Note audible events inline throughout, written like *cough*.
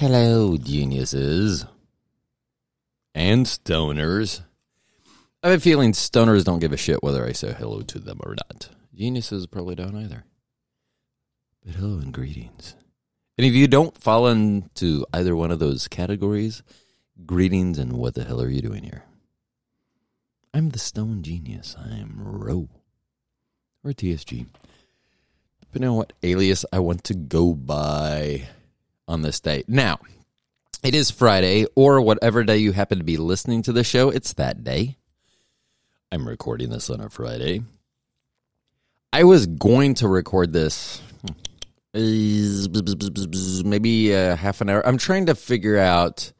Hello, geniuses and stoners. I have a feeling stoners don't give a shit whether I say hello to them or not. Geniuses probably don't either. But hello and greetings. And if you don't fall into either one of those categories, greetings and what the hell are you doing here? I'm the stoned genius. I'm Ro. Or TSG. You know what alias I want to go by on this day. Now, it is Friday, or whatever day you happen to be listening to the show, it's that day. I'm recording this on a Friday. I was going to record this maybe a half an hour. I'm trying to figure out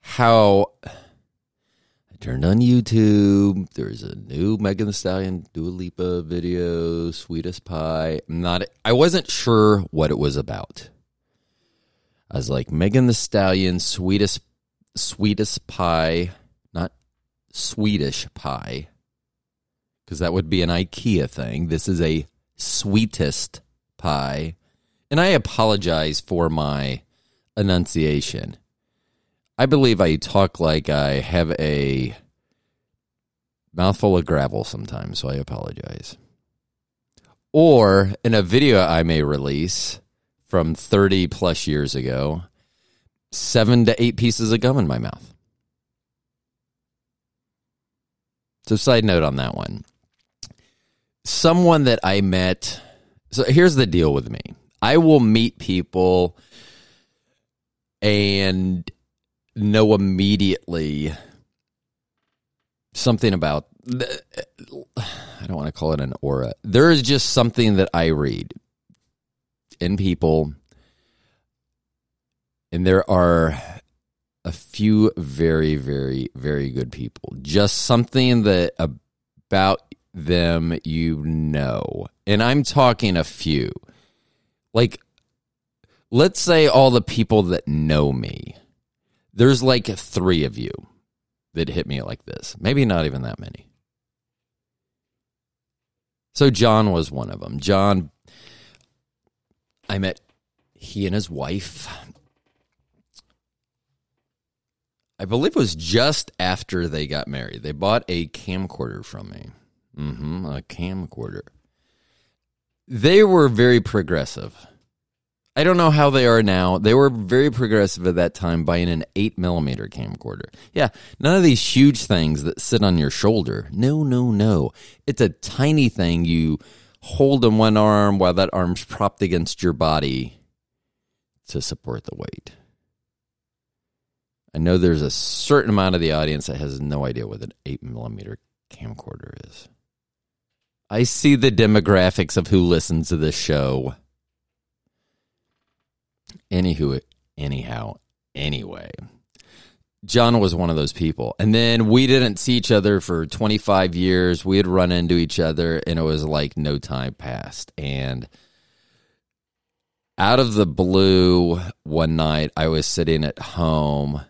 how I turned on YouTube. There's a new Megan Thee Stallion Dua Lipa video, Sweetest Pie. I'm not I wasn't sure what it was about. I was like Megan Thee Stallion, Sweetest Sweetest Pie, not Swedish Pie because that would be an IKEA thing. This is a sweetest pie. And I apologize for my enunciation. I believe I talk like I have a mouthful of gravel sometimes, so I apologize. Or in a video I may release from 30 plus years ago, seven to eight pieces of gum in my mouth. So, side note on that one someone that I met. So here's the deal with me I will meet people and know immediately something about. I don't want to call it an aura. There is just something that I read in people, and there are a few very, very, very good people. Just something that about them you know. And I'm talking a few. Like, let's say all the people that know me, there's like three of you that hit me like this. Maybe not even that many. So John was one of them. John, I met he and his wife. I believe it was just after they got married. They bought a camcorder from me. Mm-hmm, a camcorder. They were very progressive. I don't know how they are now. They were very progressive at that time buying an 8 millimeter camcorder. Yeah, none of these huge things that sit on your shoulder. No, no, no. It's a tiny thing you hold in one arm while that arm's propped against your body to support the weight. I know there's a certain amount of the audience that has no idea what an 8 millimeter camcorder is. I see the demographics of who listens to this show. Anywho, anyhow, anyway. John was one of those people. And then we didn't see each other for 25 years. We had run into each other and it was like no time passed. And out of the blue, one night I was sitting at home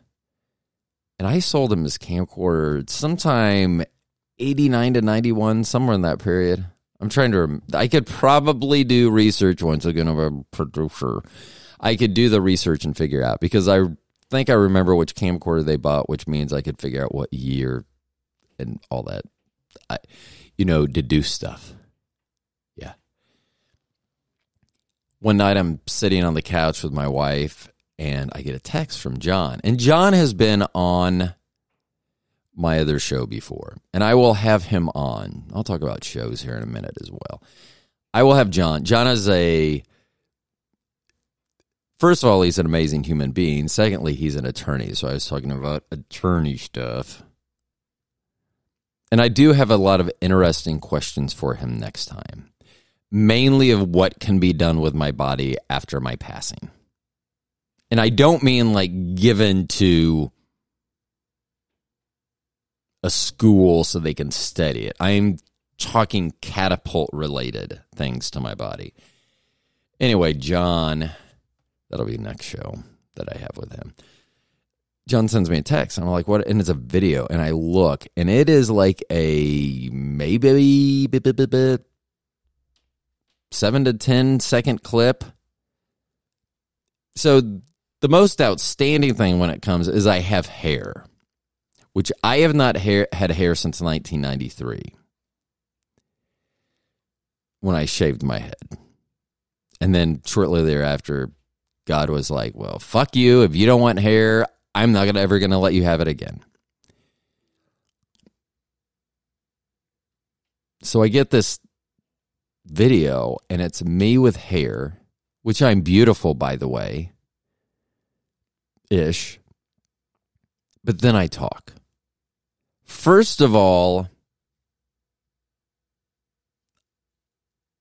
and I sold him his camcorder sometime 89 to 91, somewhere in that period. I'm trying to, I could probably do research once again of a producer. I could do the research and figure out because I think I remember which camcorder they bought, which means I could figure out what year and all that. I, you know, deduce stuff. Yeah. One night I'm sitting on the couch with my wife and I get a text from John. And John has been on my other show before, and I will have him on. I'll talk about shows here in a minute as well. I will have John. John is a first of all, he's an amazing human being. Secondly, he's an attorney. So I was talking about attorney stuff. And I do have a lot of interesting questions for him next time, mainly of what can be done with my body after my passing. And I don't mean like given to a school so they can study it. I'm talking catapult related things to my body. Anyway, John, that'll be next show that I have with him. John sends me a text. I'm like, what? And it's a video. And I look, and it is like a maybe seven to ten second clip. So the most outstanding thing when it comes is I have hair, which I have not hair, had hair since 1993 when I shaved my head. And then shortly thereafter, God was like, well, fuck you. If you don't want hair, I'm not gonna, ever going to let you have it again. So I get this video, and it's me with hair, which I'm beautiful, by the way, ish. But then I talk. First of all,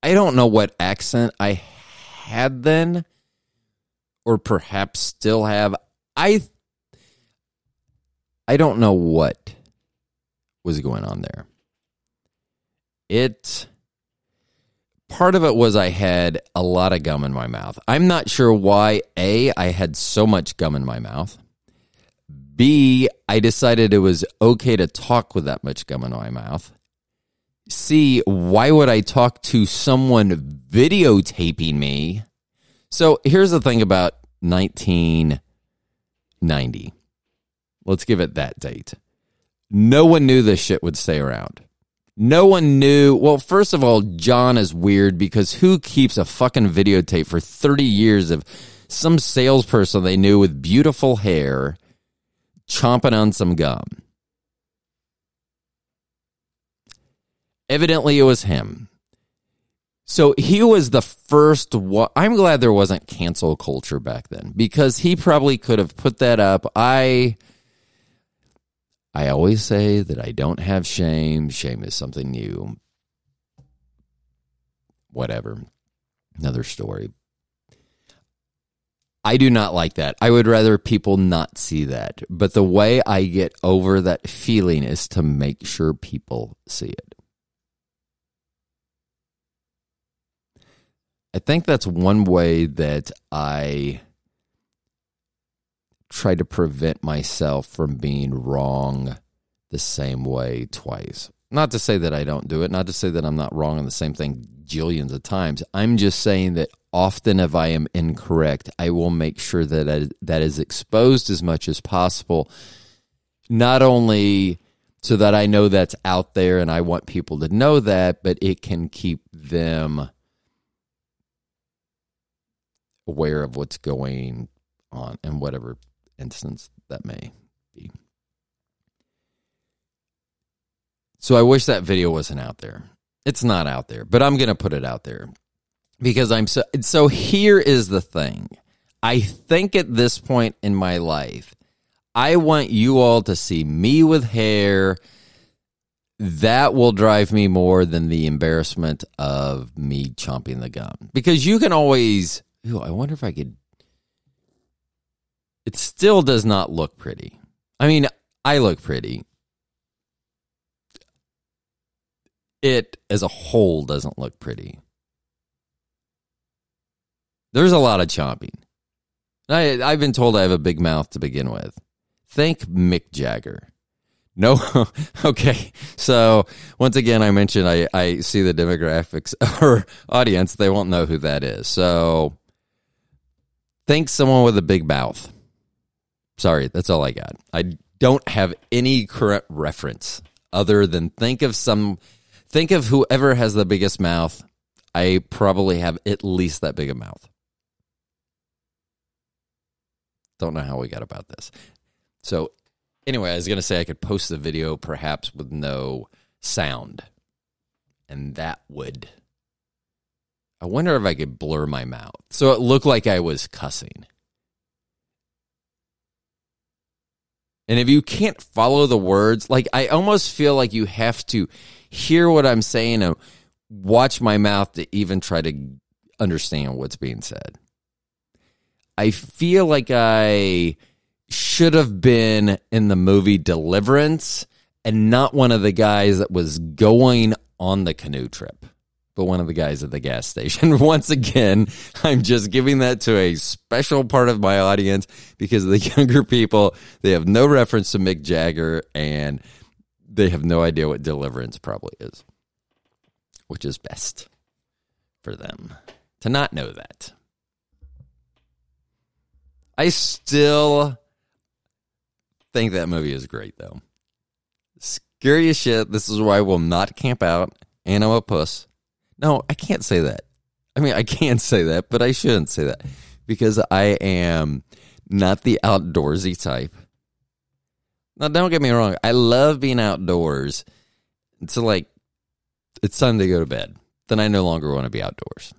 I don't know what accent I had then or perhaps still have. I I don't know what was going on there. It part of it was I had a lot of gum in my mouth. I'm not sure why A I had so much gum in my mouth. B I decided it was okay to talk with that much gum in my mouth. C why would I talk to someone videotaping me? So here's the thing about 1990. Let's give it that date. No one knew this shit would stay around. No one knew. Well, first of all, John is weird because who keeps a fucking videotape for 30 years of some salesperson they knew with beautiful hair chomping on some gum? Evidently, it was him. So he was the first one. I'm glad there wasn't cancel culture back then because he probably could have put that up. I I always say that I don't have shame. Shame is something new. Whatever. Another story. I do not like that. I would rather people not see that. But the way I get over that feeling is to make sure people see it. I think that's one way that I try to prevent myself from being wrong the same way twice. Not to say that I don't do it, not to say that I'm not wrong on the same thing jillions of times. I'm just saying that often if I am incorrect, I will make sure that I, that is exposed as much as possible. Not only so that I know that's out there and I want people to know that, but it can keep them aware of what's going on and whatever instance that may be. So I wish that video wasn't out there. It's not out there, but I'm going to put it out there because I'm so so here is the thing. I think at this point in my life, I want you all to see me with hair. That will drive me more than the embarrassment of me chomping the gum. Because you can always, I wonder if I could it still does not look pretty. I mean, I look pretty. It as a whole doesn't look pretty. There's a lot of chomping. I, I've been told I have a big mouth to begin with. Thank Mick Jagger. No, *laughs* okay. So once again, I mentioned I, I see the demographics or *laughs* audience. They won't know who that is. So thank someone with a big mouth. Sorry, that's all I got. I don't have any current reference other than think of some think of whoever has the biggest mouth. I probably have at least that big a mouth. Don't know how we got about this. So, anyway, I was going to say I could post the video perhaps with no sound. And that would. I wonder if I could blur my mouth so it looked like I was cussing. And if you can't follow the words, like I almost feel like you have to hear what I'm saying and watch my mouth to even try to understand what's being said. I feel like I should have been in the movie Deliverance and not one of the guys that was going on the canoe trip but one of the guys at the gas station. *laughs* Once again, I'm just giving that to a special part of my audience because the *laughs* younger people, they have no reference to Mick Jagger and they have no idea what deliverance probably is, which is best for them to not know that. I still think that movie is great though. Scary as shit. This is why I will not camp out. And I'm a puss. No, I can't say that. I mean, I can say that, but I shouldn't say that because I am not the outdoorsy type. Now, don't get me wrong. I love being outdoors. It's like it's time to go to bed. Then I no longer want to be outdoors.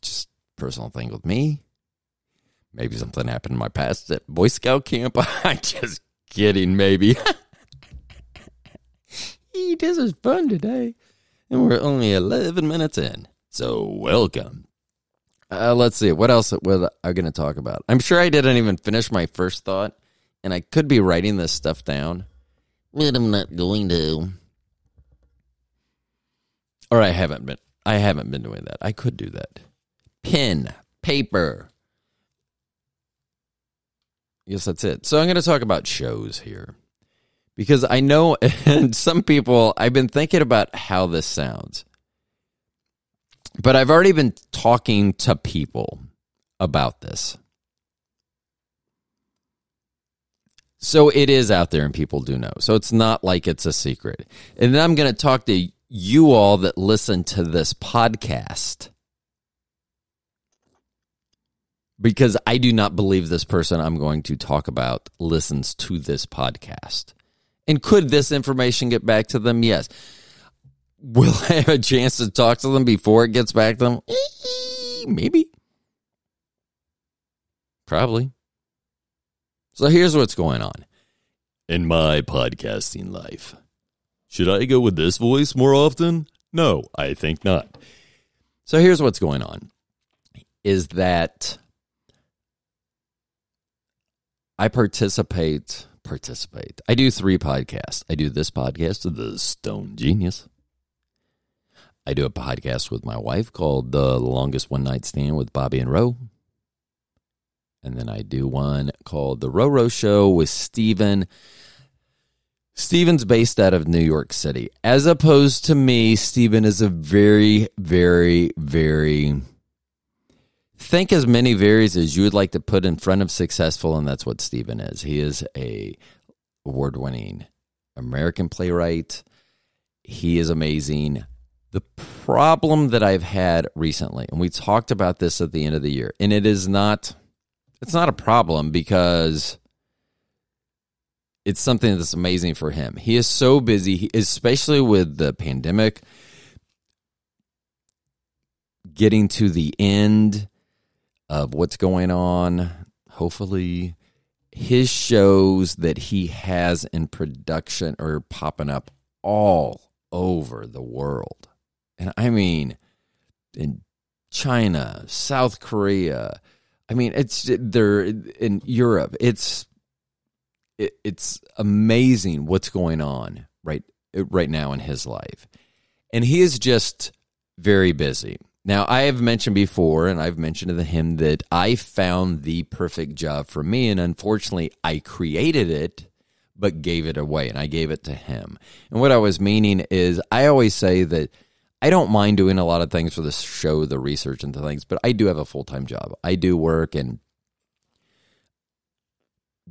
Just personal thing with me. Maybe something happened in my past at Boy Scout camp. *laughs* I'm just kidding, maybe. *laughs* this is fun today. And we're only 11 minutes in. So, welcome. Uh, let's see. What else was I going to talk about? I'm sure I didn't even finish my first thought, and I could be writing this stuff down, but I'm not going to. Or I haven't been. I haven't been doing that. I could do that. Pen, paper. Yes, that's it. So I'm going to talk about shows here because I know, *laughs* and some people, I've been thinking about how this sounds. But I've already been talking to people about this. So it is out there and people do know. So it's not like it's a secret. And then I'm going to talk to you all that listen to this podcast because I do not believe this person I'm going to talk about listens to this podcast. And could this information get back to them? Yes. Will *laughs* I have a chance to talk to them before it gets back to them? Eh, maybe. Probably. So here's what's going on in my podcasting life. Should I go with this voice more often? No, I think not. So here's what's going on is that I participate participate. I do three podcasts. I do this podcast, The Stoned Genius. I do a podcast with my wife called The Longest One Night Stand with Bobby and Roe. And then I do one called The Roro Show with Steven. Steven's based out of New York City. As opposed to me, Steven is a very, very, very think as many varies as you would like to put in front of successful, and that's what Steven is. He is a award-winning American playwright. He is amazing. The problem that I've had recently, and we talked about this at the end of the year, and it is not it's not a problem because it's something that's amazing for him. He is so busy, especially with the pandemic getting to the end of what's going on. Hopefully, his shows that he has in production are popping up all over the world and I mean in China, South Korea. I mean, it's they're in Europe. It's it, it's amazing what's going on right right now in his life, and he is just very busy. Now, I have mentioned before, and I've mentioned to him that I found the perfect job for me, and unfortunately, I created it, but gave it away, and I gave it to him. And what I was meaning is, I always say that I don't mind doing a lot of things for the show, the research and the things, but I do have a full time job. I do work and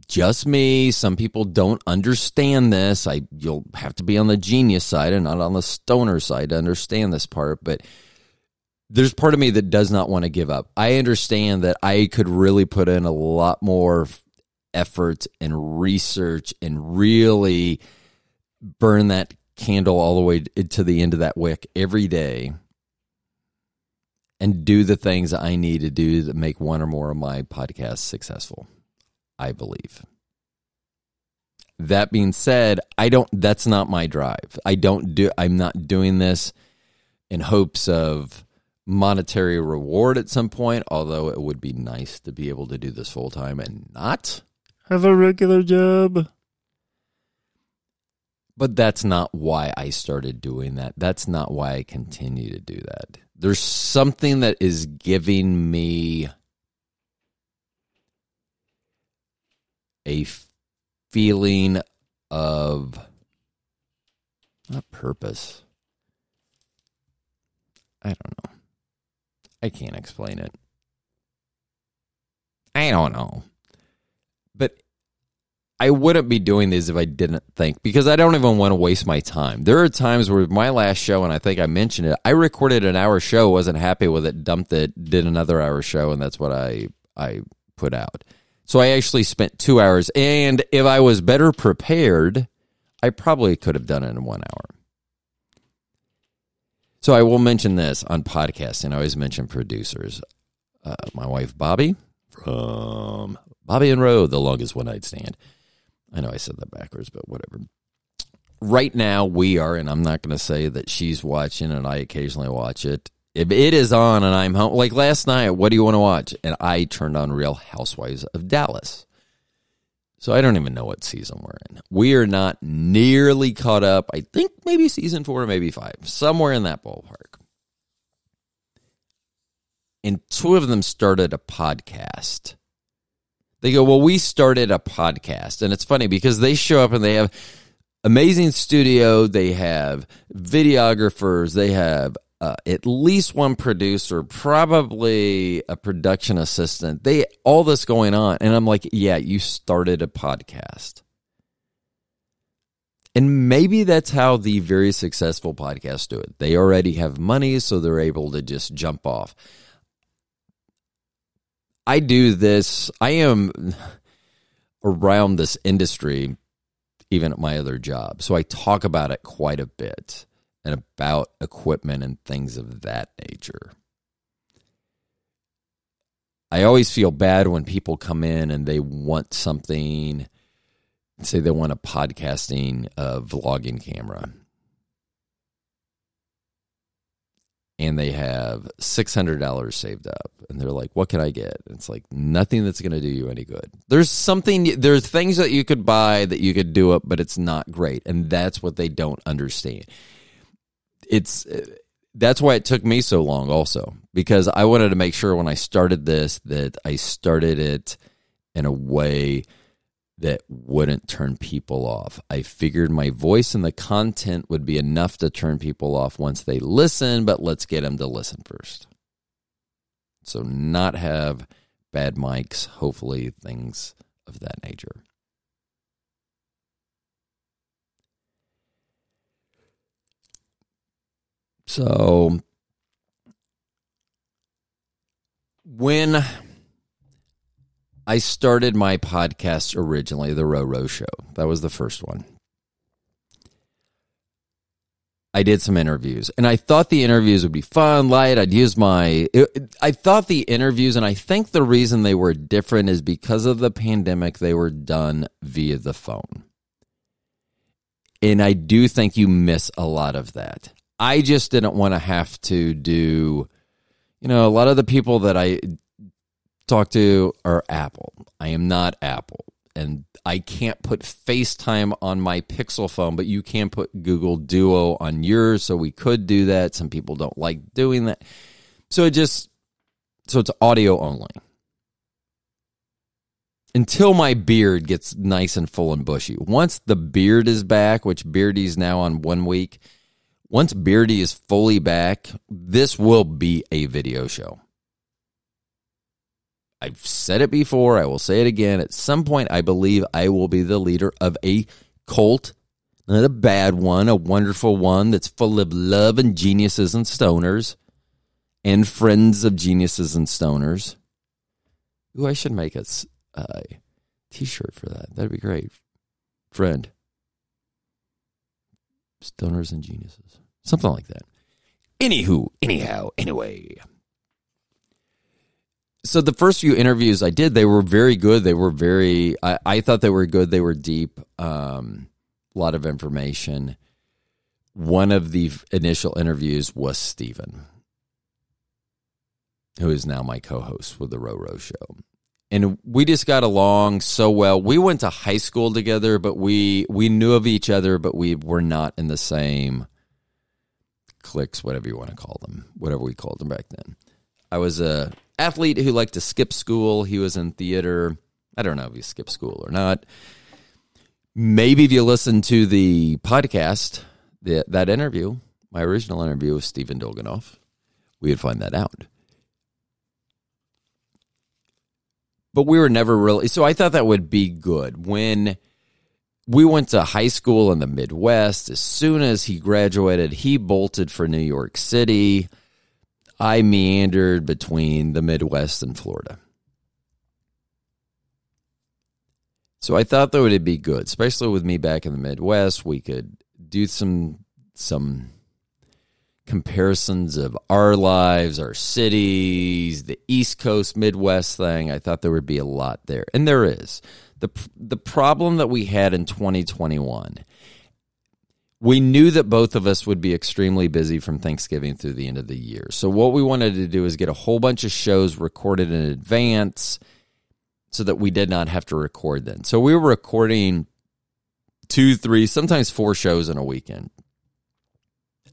just me. Some people don't understand this. I you'll have to be on the genius side and not on the stoner side to understand this part, but there's part of me that does not want to give up. I understand that I could really put in a lot more effort and research and really burn that candle all the way to the end of that wick every day and do the things I need to do to make one or more of my podcasts successful. I believe. That being said, I don't that's not my drive. I don't do I'm not doing this in hopes of monetary reward at some point, although it would be nice to be able to do this full time and not have a regular job. But that's not why I started doing that. That's not why I continue to do that. There's something that is giving me a feeling of not purpose. I don't know. I can't explain it. I don't know. But I wouldn't be doing these if I didn't think because I don't even want to waste my time. There are times where my last show, and I think I mentioned it, I recorded an hour show, wasn't happy with it, dumped it, did another hour show, and that's what I I put out. So I actually spent two hours, and if I was better prepared, I probably could have done it in one hour. So I will mention this on podcasting. I always mention producers. Uh, my wife Bobby from Bobby and Roe, the longest one night stand I know I said that backwards, but whatever. Right now, we are, and I'm not going to say that she's watching and I occasionally watch it. If it is on and I'm home, like last night, what do you want to watch? And I turned on Real Housewives of Dallas. So I don't even know what season we're in. We are not nearly caught up. I think maybe season four, maybe five, somewhere in that ballpark. And two of them started a podcast they go, Well, we started a podcast. And it's funny because they show up and they have amazing studio, they have videographers, they have uh, at least one producer, probably a production assistant. They all this going on, and I'm like, yeah, you started a podcast, and maybe that's how the very successful podcasts do it. They already have money, so they're able to just jump off. I do this. I am around this industry, even at my other job. So I talk about it quite a bit and about equipment and things of that nature. I always feel bad when people come in and they want something, say they want a podcasting, uh, vlogging camera. and they have $600 saved up and they're like what can i get it's like nothing that's going to do you any good there's something there's things that you could buy that you could do it but it's not great and that's what they don't understand it's that's why it took me so long also because i wanted to make sure when i started this that i started it in a way that wouldn't turn people off. I figured my voice and the content would be enough to turn people off once they listen, but let's get them to listen first. So, not have bad mics, hopefully, things of that nature. So, when I started my podcast originally, The Row Show. That was the first one. I did some interviews and I thought the interviews would be fun, light. I'd use my, I thought the interviews, and I think the reason they were different is because of the pandemic, they were done via the phone. And I do think you miss a lot of that. I just didn't want to have to do, you know, a lot of the people that I talk to are Apple. I am not Apple. And I can't put FaceTime on my Pixel phone, but you can put Google Duo on yours. So we could do that. Some people don't like doing that. So it just, so it's audio only. Until my beard gets nice and full and bushy. Once the beard is back, which Beardy's now on one week, once Beardy is fully back, this will be a video show. I've said it before. I will say it again. At some point, I believe I will be the leader of a cult, not a bad one, a wonderful one that's full of love and geniuses and stoners and friends of geniuses and stoners. Ooh, I should make a uh, t-shirt for that. That'd be great. Friend. Stoners and geniuses. Something like that. Anywho, anyhow, anyway so the first few interviews I did, they were very good. They were very, I, I thought they were good. They were deep, um, a lot of information. One of the initial interviews was Stephen, who is now my co host with the Row Show. And we just got along so well. We went to high school together, but we we knew of each other, but we were not in the same cliques, whatever you want to call them, whatever we called them back then. I was a athlete who liked to skip school. He was in theater. I don't know if he skipped school or not. Maybe if you listen to the podcast, the, that interview, my original interview with Stephen Dolganoff, we would find that out. But we were never really. So I thought that would be good when we went to high school in the Midwest. As soon as he graduated, he bolted for New York City. I meandered between the Midwest and Florida. So I thought that would be good, especially with me back in the Midwest. We could do some some comparisons of our lives, our cities, the East Coast Midwest thing. I thought there would be a lot there, and there is. the The problem that we had in 2021, we knew that both of us would be extremely busy from Thanksgiving through the end of the year. So what we wanted to do is get a whole bunch of shows recorded in advance so that we did not have to record then. So we were recording two, three, sometimes four shows in a weekend,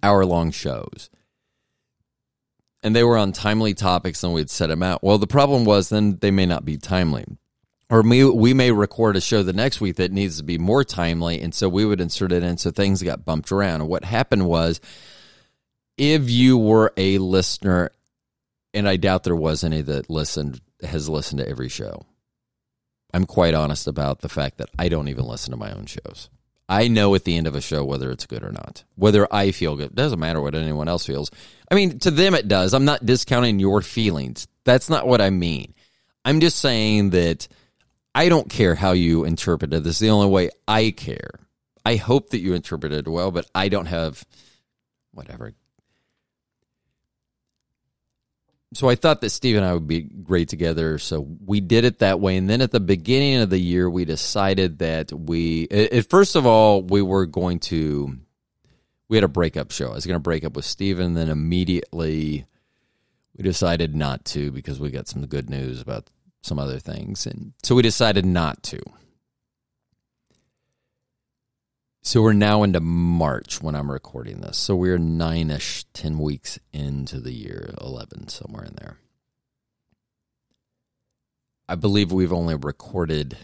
hour long shows. And they were on timely topics and we'd set them out. Well, the problem was then they may not be timely. Or we, we may record a show the next week that needs to be more timely. And so we would insert it in. So things got bumped around. And what happened was if you were a listener, and I doubt there was any that listened, has listened to every show I'm quite honest about the fact that I don't even listen to my own shows. I know at the end of a show whether it's good or not. Whether I feel good. It doesn't matter what anyone else feels. I mean, to them it does. I'm not discounting your feelings. That's not what I mean. I'm just saying that I don't care how you interpret it. This is the only way I care. I hope that you interpreted it well, but I don't have whatever so I thought that Steve and I would be great together. So we did it that way. And then at the beginning of the year, we decided that we, it, first of all, we were going to, we had a breakup show. I was going to break up with Steven. And then immediately we decided not to because we got some good news about some other things. And so we decided not to. So we're now into March when I'm recording this. So we're nine ish, 10 weeks into the year, 11, somewhere in there. I believe we've only recorded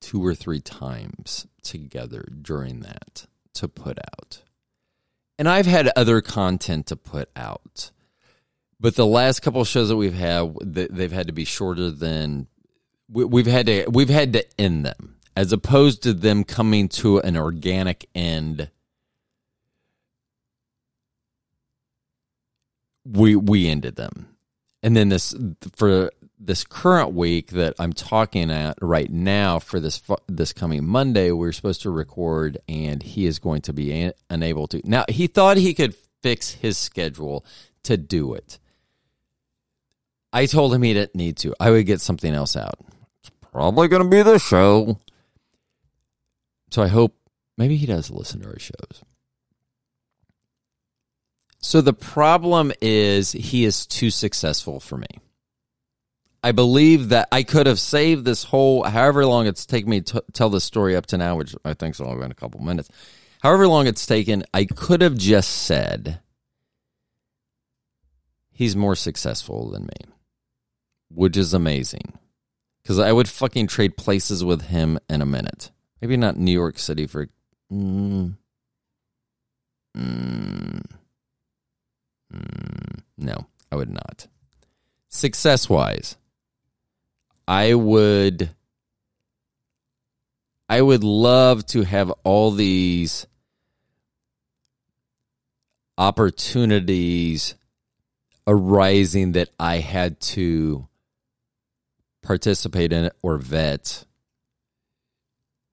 two or three times together during that to put out. And I've had other content to put out. But the last couple shows that we've had, they've had to be shorter than we've had to we've had to end them as opposed to them coming to an organic end we we ended them. And then this for this current week that I'm talking at right now for this this coming Monday we're supposed to record and he is going to be unable to. Now he thought he could fix his schedule to do it. I told him he didn't need to. I would get something else out. It's probably going to be the show so I hope maybe he does listen to our shows. So the problem is he is too successful for me. I believe that I could have saved this whole, however long it's taken me to tell this story up to now, which I think is only been a couple minutes. However long it's taken, I could have just said, he's more successful than me, which is amazing. Because I would fucking trade places with him in a minute. Maybe not New York City for. Mm, mm, mm, no, I would not. Success wise, I would. I would love to have all these opportunities arising that I had to participate in or vet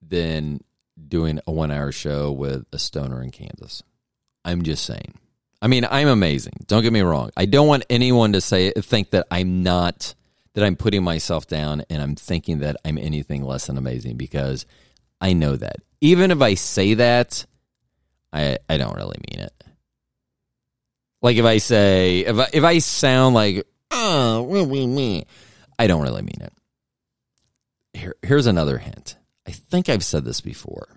than doing a one hour show with a stoner in Kansas. I'm just saying. I mean, I'm amazing. Don't get me wrong. I don't want anyone to say think that I'm not that I'm putting myself down and I'm thinking that I'm anything less than amazing because I know that. Even if I say that, I I don't really mean it. Like if I say if I, if I sound like uh, oh, we, we, I don't really mean it. Here, here's another hint. I think I've said this before.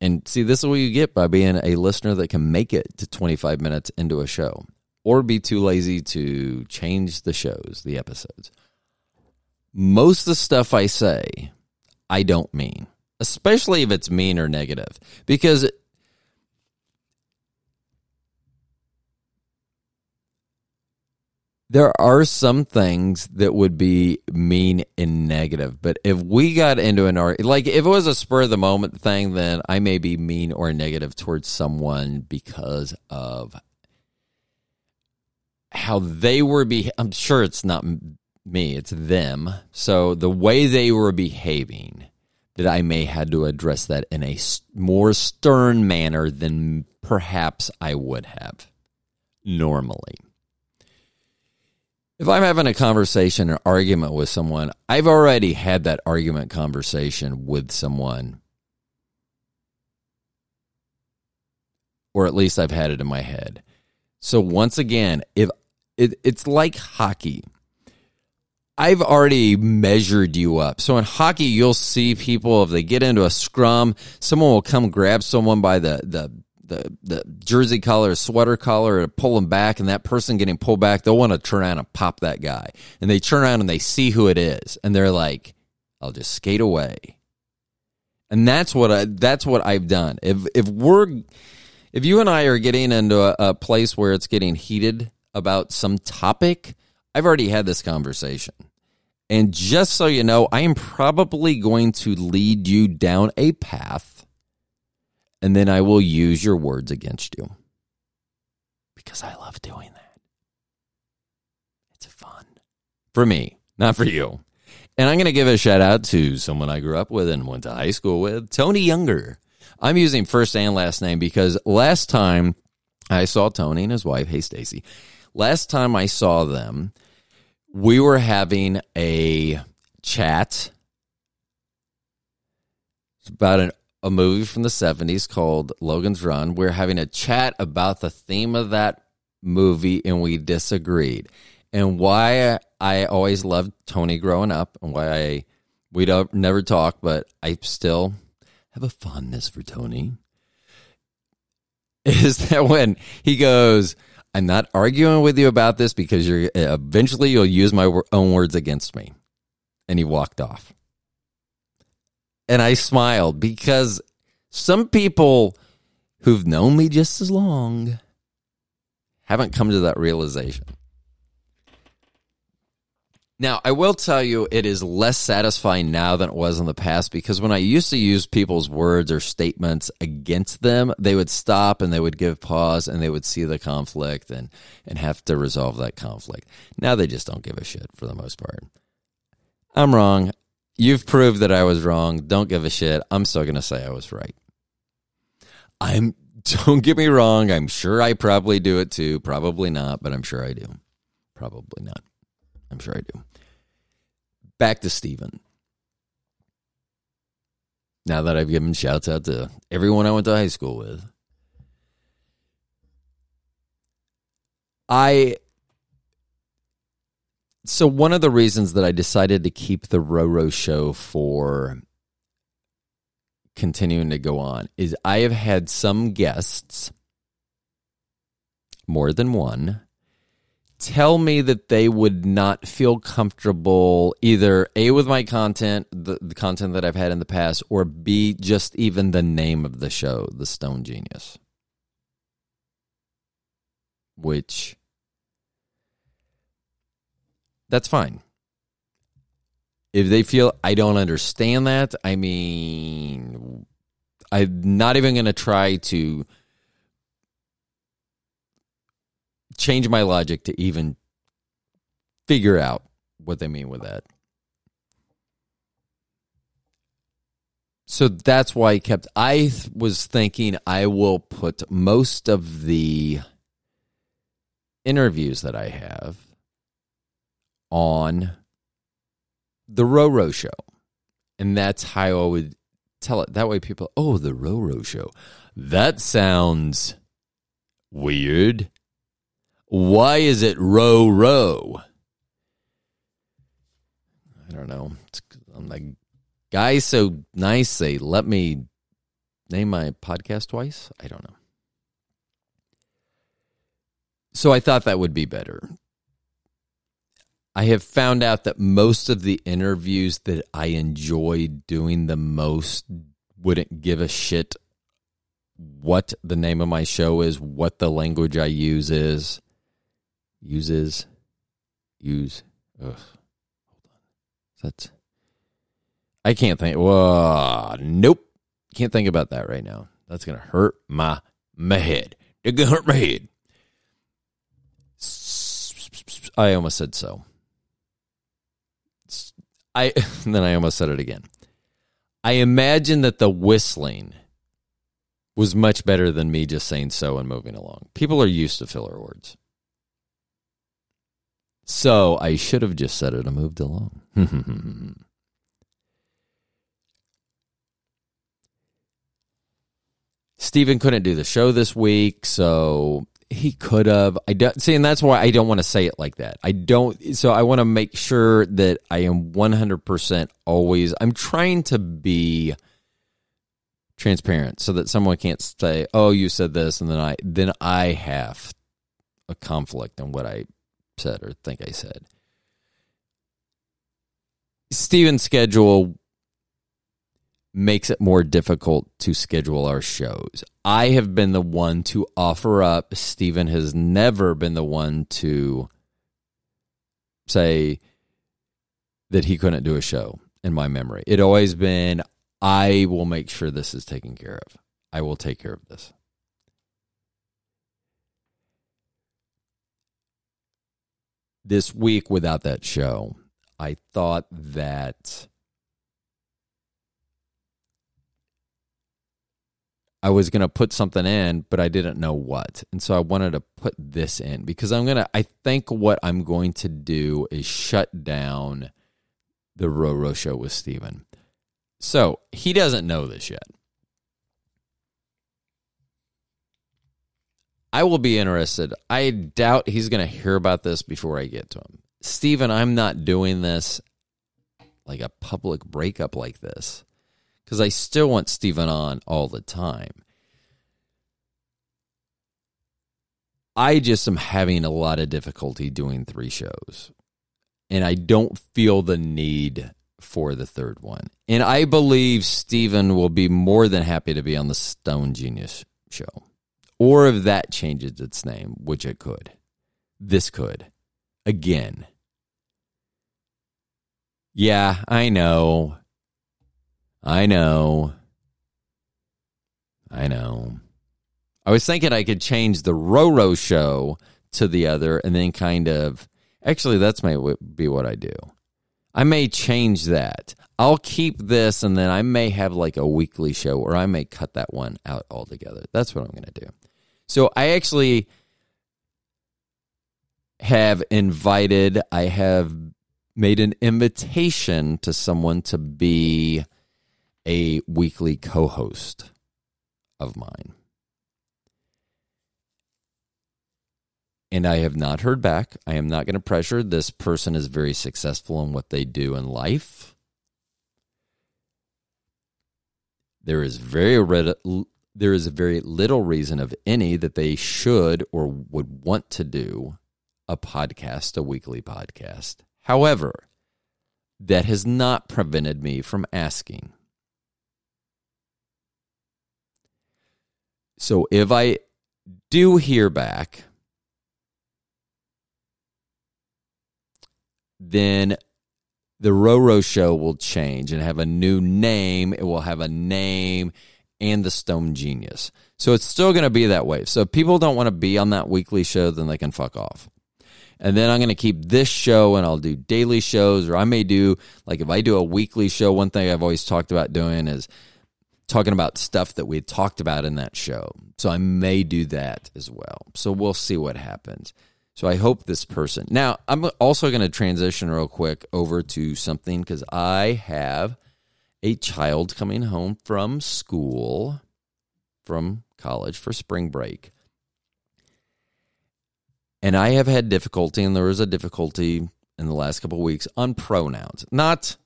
And see, this is what you get by being a listener that can make it to 25 minutes into a show or be too lazy to change the shows, the episodes. Most of the stuff I say, I don't mean, especially if it's mean or negative, because there are some things that would be mean and negative, but if we got into an argument, like if it was a spur of the moment thing, then I may be mean or negative towards someone because of how they were be. I'm sure it's not me, it's them. So the way they were behaving, that I may had to address that in a more stern manner than perhaps I would have normally if I'm having a conversation or argument with someone, I've already had that argument conversation with someone. Or at least I've had it in my head. So once again, if it, it's like hockey. I've already measured you up. So in hockey, you'll see people if they get into a scrum, someone will come grab someone by the the the, the jersey collar, sweater collar, pull them back, and that person getting pulled back, they'll want to turn around and pop that guy. And they turn around and they see who it is, and they're like, "I'll just skate away." And that's what I, that's what I've done. If if we're if you and I are getting into a, a place where it's getting heated about some topic, I've already had this conversation. And just so you know, I am probably going to lead you down a path and then I will use your words against you. Because I love doing that. It's fun. For me, not for you. And I'm going to give a shout out to someone I grew up with and went to high school with, Tony Younger. I'm using first and last name because last time I saw Tony and his wife, hey Stacy, last time I saw them, we were having a chat about an a movie from the 70s called Logan's Run. We are having a chat about the theme of that movie and we disagreed. And why I always loved Tony growing up and why I we don't never talk, but I still have a fondness for Tony. *laughs* Is that when he goes, I'm not arguing with you about this because you're eventually you'll use my own words against me. And he walked off and I smiled because some people who've known me just as long haven't come to that realization. Now, I will tell you, it is less satisfying now than it was in the past because when I used to use people's words or statements against them, they would stop and they would give pause and they would see the conflict and, and have to resolve that conflict. Now they just don't give a shit for the most part. I'm wrong. You've proved that I was wrong. Don't give a shit. I'm still going to say I was right. I'm, *laughs* don't get me wrong. I'm sure I probably do it too. Probably not, but I'm sure I do. Probably not. I'm sure I do. Back to Steven. Now that I've given shouts out to everyone I went to high school with, I so one of the reasons that I decided to keep the Roro show for continuing to go on is I have had some guests, more than one, tell me that they would not feel comfortable either A with my content, the, the content that I've had in the past, or B just even the name of the show, The Stoned Genius. Which that's fine. If they feel I don't understand that, I mean, I'm not even going to try to change my logic to even figure out what they mean with that. So that's why I kept. I was thinking I will put most of the interviews that I have on the Roro show. And that's how I would tell it. That way people, oh, the Roro show. That sounds weird. Why is it row row? I don't know. I'm like, guys so nice they let me name my podcast twice. I don't know. So I thought that would be better I have found out that most of the interviews that I enjoy doing the most wouldn't give a shit what the name of my show is, what the language I use is, uses. use. Ugh. Hold on. That's. I can't think. Whoa, nope. Can't think about that right now. That's gonna hurt my my head. It's gonna hurt my head. I almost said so. I *laughs* then I almost said it again. I imagine that the whistling was much better than me just saying so and moving along. People are used to filler words. So I should have just said it and moved along. *laughs* Stephen couldn't do the show this week, so he could have. I don't see, and that's why I don't want to say it like that. I don't. So I want to make sure that I am one hundred percent always. I'm trying to be transparent so that someone can't say, "Oh, you said this," and then I then I have a conflict in what I said or think I said. Steven's schedule makes it more difficult to schedule our shows. I have been the one to offer up. Stephen has never been the one to say that he couldn't do a show in my memory. It always been I will make sure this is taken care of. I will take care of this. This week without that show, I thought that I was going to put something in, but I didn't know what. And so I wanted to put this in because I'm going to, I think what I'm going to do is shut down the Roro show with Steven. So he doesn't know this yet. I will be interested. I doubt he's going to hear about this before I get to him. Steven, I'm not doing this like a public breakup like this because I still want Stephen on all the time. I just am having a lot of difficulty doing three shows. And I don't feel the need for the third one. And I believe Stephen will be more than happy to be on the Stoned Genius show. Or if that changes its name, which it could. This could. Again. Yeah, I know. I know. I know. I was thinking I could change the Roro show to the other and then kind of. Actually, that's may be what I do. I may change that. I'll keep this and then I may have like a weekly show or I may cut that one out altogether. That's what I'm going to do. So I actually have invited, I have made an invitation to someone to be a weekly co host of mine. And I have not heard back. I am not going to pressure. This person is very successful in what they do in life. There is very there is very little reason of any that they should or would want to do a podcast, a weekly podcast. However, that has not prevented me from asking. So if I do hear back, then the Roro show will change and have a new name. It will have a name and the Stoned Genius. So it's still going to be that way. So if people don't want to be on that weekly show, then they can fuck off. And then I'm going to keep this show and I'll do daily shows, or I may do, like, if I do a weekly show, one thing I've always talked about doing is talking about stuff that we had talked about in that show. So I may do that as well. So we'll see what happens. So I hope this person. Now, I'm also going to transition real quick over to something because I have a child coming home from school, from college for spring break. And I have had difficulty, and there was a difficulty in the last couple of weeks on pronouns. Not,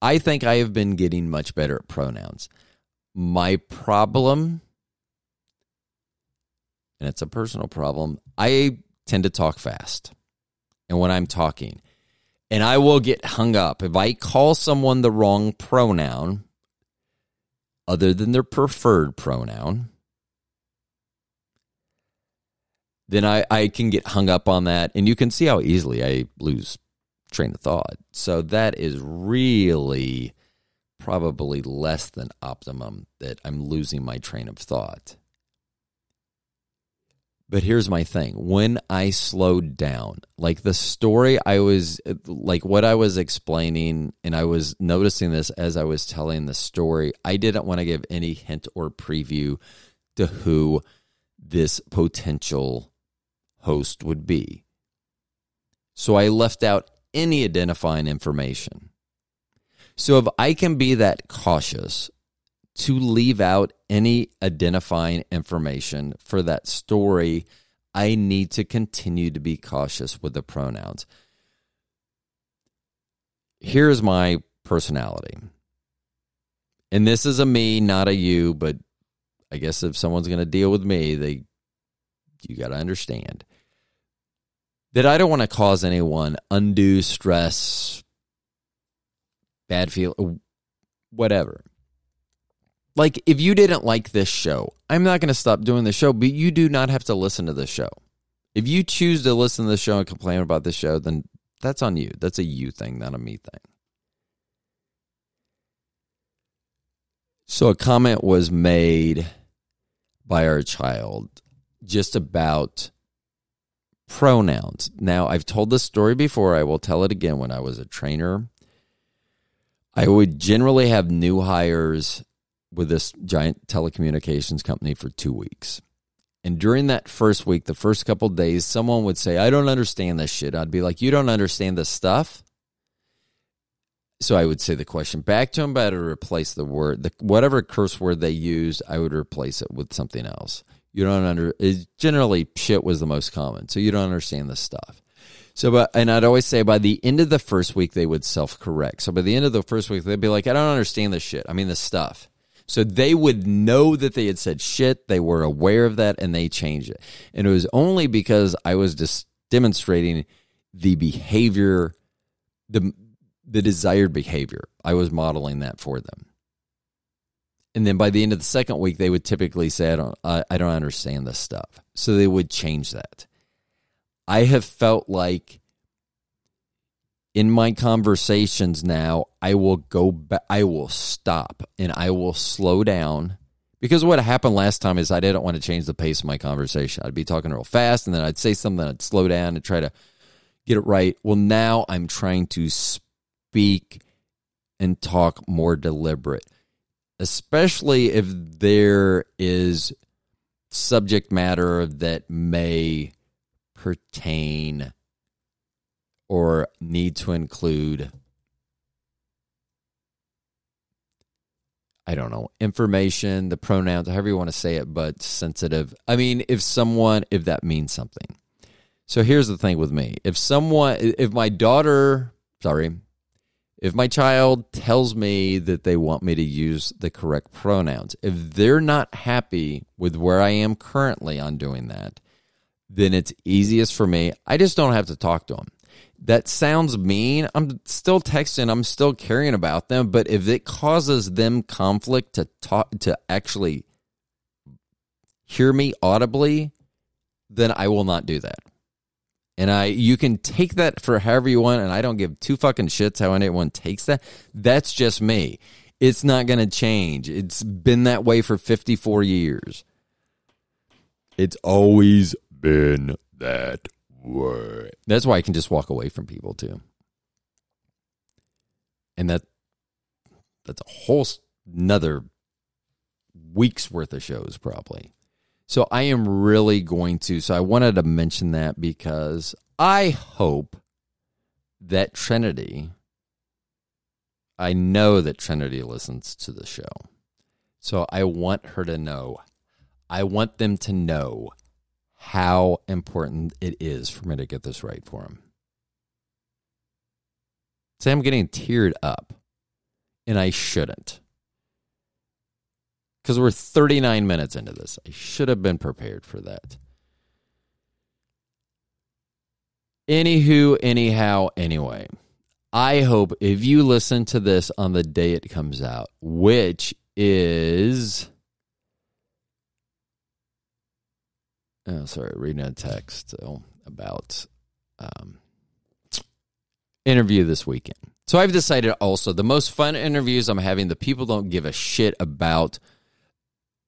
I think I have been getting much better at pronouns. My problem, and it's a personal problem, I tend to talk fast. And when I'm talking, and I will get hung up if I call someone the wrong pronoun other than their preferred pronoun. Then I, I can get hung up on that, and you can see how easily I lose train of thought. So that is really probably less than optimum that I'm losing my train of thought. But here's my thing. When I slowed down, like the story I was like what I was explaining and I was noticing this as I was telling the story, I didn't want to give any hint or preview to who this potential host would be. So I left out any identifying information. So if I can be that cautious to leave out any identifying information for that story, I need to continue to be cautious with the pronouns. Here's my personality. And this is a me, not a you, but I guess if someone's going to deal with me, they you got to understand that I don't want to cause anyone undue stress, bad feel, uh, whatever. Like, if you didn't like this show, I'm not going to stop doing the show, but you do not have to listen to the show. If you choose to listen to the show and complain about the show, then that's on you. That's a you thing, not a me thing. So, a comment was made by our child just about pronouns. Now, I've told this story before. I will tell it again. When I was a trainer, I would generally have new hires with this giant telecommunications company for two weeks. And during that first week, the first couple days, someone would say, I don't understand this shit. I'd be like, You don't understand this stuff? So I would say the question back to them, but I would replace the word, the, whatever curse word they used, I would replace it with something else. You don't under, generally, shit was the most common. So you don't understand this stuff. So, but, and I'd always say by the end of the first week, they would self correct. So by the end of the first week, they'd be like, I don't understand this shit. I mean, this stuff. So they would know that they had said shit. They were aware of that and they changed it. And it was only because I was just demonstrating the behavior, the, the desired behavior. I was modeling that for them. And then by the end of the second week, they would typically say, I don't, I, I don't understand this stuff. So they would change that. I have felt like in my conversations now, I will go back, I will stop and I will slow down. Because what happened last time is I didn't want to change the pace of my conversation. I'd be talking real fast and then I'd say something, I'd slow down and try to get it right. Well, now I'm trying to speak and talk more deliberate, especially if there is subject matter that may pertain or need to include I don't know, information, the pronouns, however you want to say it, but sensitive. I mean, if someone, if that means something. So here's the thing with me. If someone, if my daughter, sorry, if my child tells me that they want me to use the correct pronouns, if they're not happy with where I am currently on doing that, then it's easiest for me. I just don't have to talk to them that sounds mean. I'm still texting, I'm still caring about them, but if it causes them conflict to talk to actually hear me audibly, then I will not do that. And I you can take that for however you want, and I don't give two fucking shits how anyone takes that. That's just me. It's not gonna change. It's been that way for 54 years. It's always been that way. That's why I can just walk away from people too. And that that's a whole another week's worth of shows probably. So I am really going to so I wanted to mention that because I hope that Trinity I know that Trinity listens to the show. So I want her to know. I want them to know how important it is for me to get this right for him. Say I'm getting teared up, and I shouldn't. Because we're 39 minutes into this. I should have been prepared for that. Anywho, anyhow, anyway. I hope if you listen to this on the day it comes out, which is oh, sorry, reading a text about. Um, interview this weekend. So I've decided also the most fun interviews I'm having, the people don't give a shit about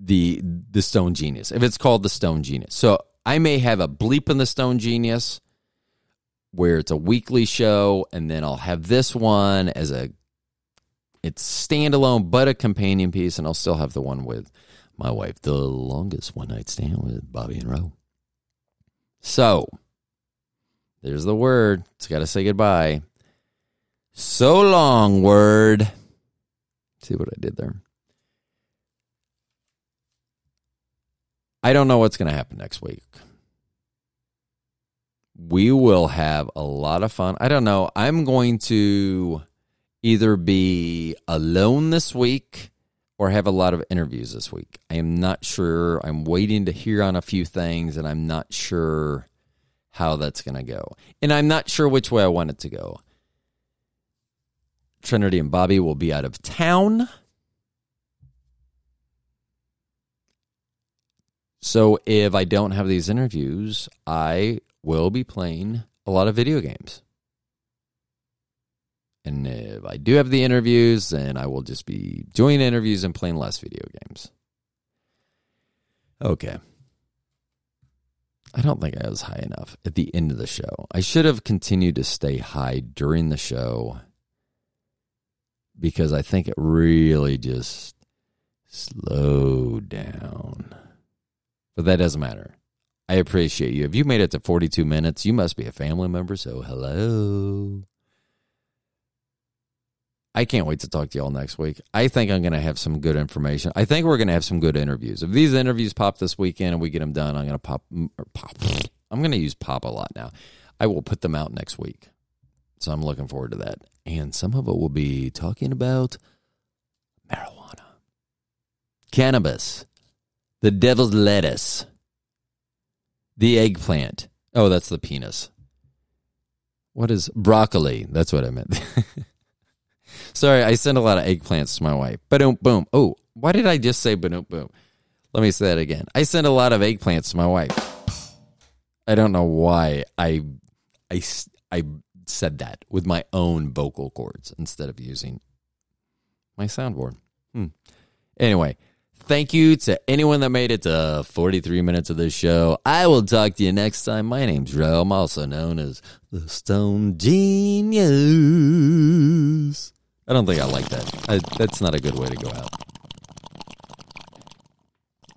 the the Stoned Genius. If it's called the Stoned Genius. So I may have a bleep in the Stoned Genius where it's a weekly show, and then I'll have this one as a it's standalone but a companion piece, and I'll still have the one with my wife, the longest one night stand with Bobby and Roe. So there's the word. It's got to say goodbye. So long, word. See what I did there? I don't know what's going to happen next week. We will have a lot of fun. I don't know. I'm going to either be alone this week or have a lot of interviews this week. I am not sure. I'm waiting to hear on a few things, and I'm not sure how that's going to go. And I'm not sure which way I want it to go. Trinity and Bobby will be out of town. So if I don't have these interviews, I will be playing a lot of video games. And if I do have the interviews, then I will just be doing interviews and playing less video games. Okay. I don't think I was high enough at the end of the show. I should have continued to stay high during the show because I think it really just slowed down. But that doesn't matter. I appreciate you. If you made it to 42 minutes, you must be a family member, so hello. I can't wait to talk to y'all next week. I think I'm going to have some good information. I think we're going to have some good interviews. If these interviews pop this weekend and we get them done, I'm going to pop, pop. *sniffs* I'm going to use pop a lot now. I will put them out next week. So I'm looking forward to that. And some of it will be talking about marijuana, cannabis, the devil's lettuce, the eggplant. Oh, that's the penis. What is broccoli? That's what I meant. *laughs* Sorry, I send a lot of eggplants to my wife. Boom, boom. Oh, why did I just say boom, boom? Let me say that again. I send a lot of eggplants to my wife. I don't know why I, I, I said that with my own vocal cords instead of using my soundboard. Hmm. Anyway, thank you to anyone that made it to 43 minutes of this show. I will talk to you next time. My name's Ro. I'm also known as the Stoned Genius. I don't think I like that. I, that's not a good way to go out.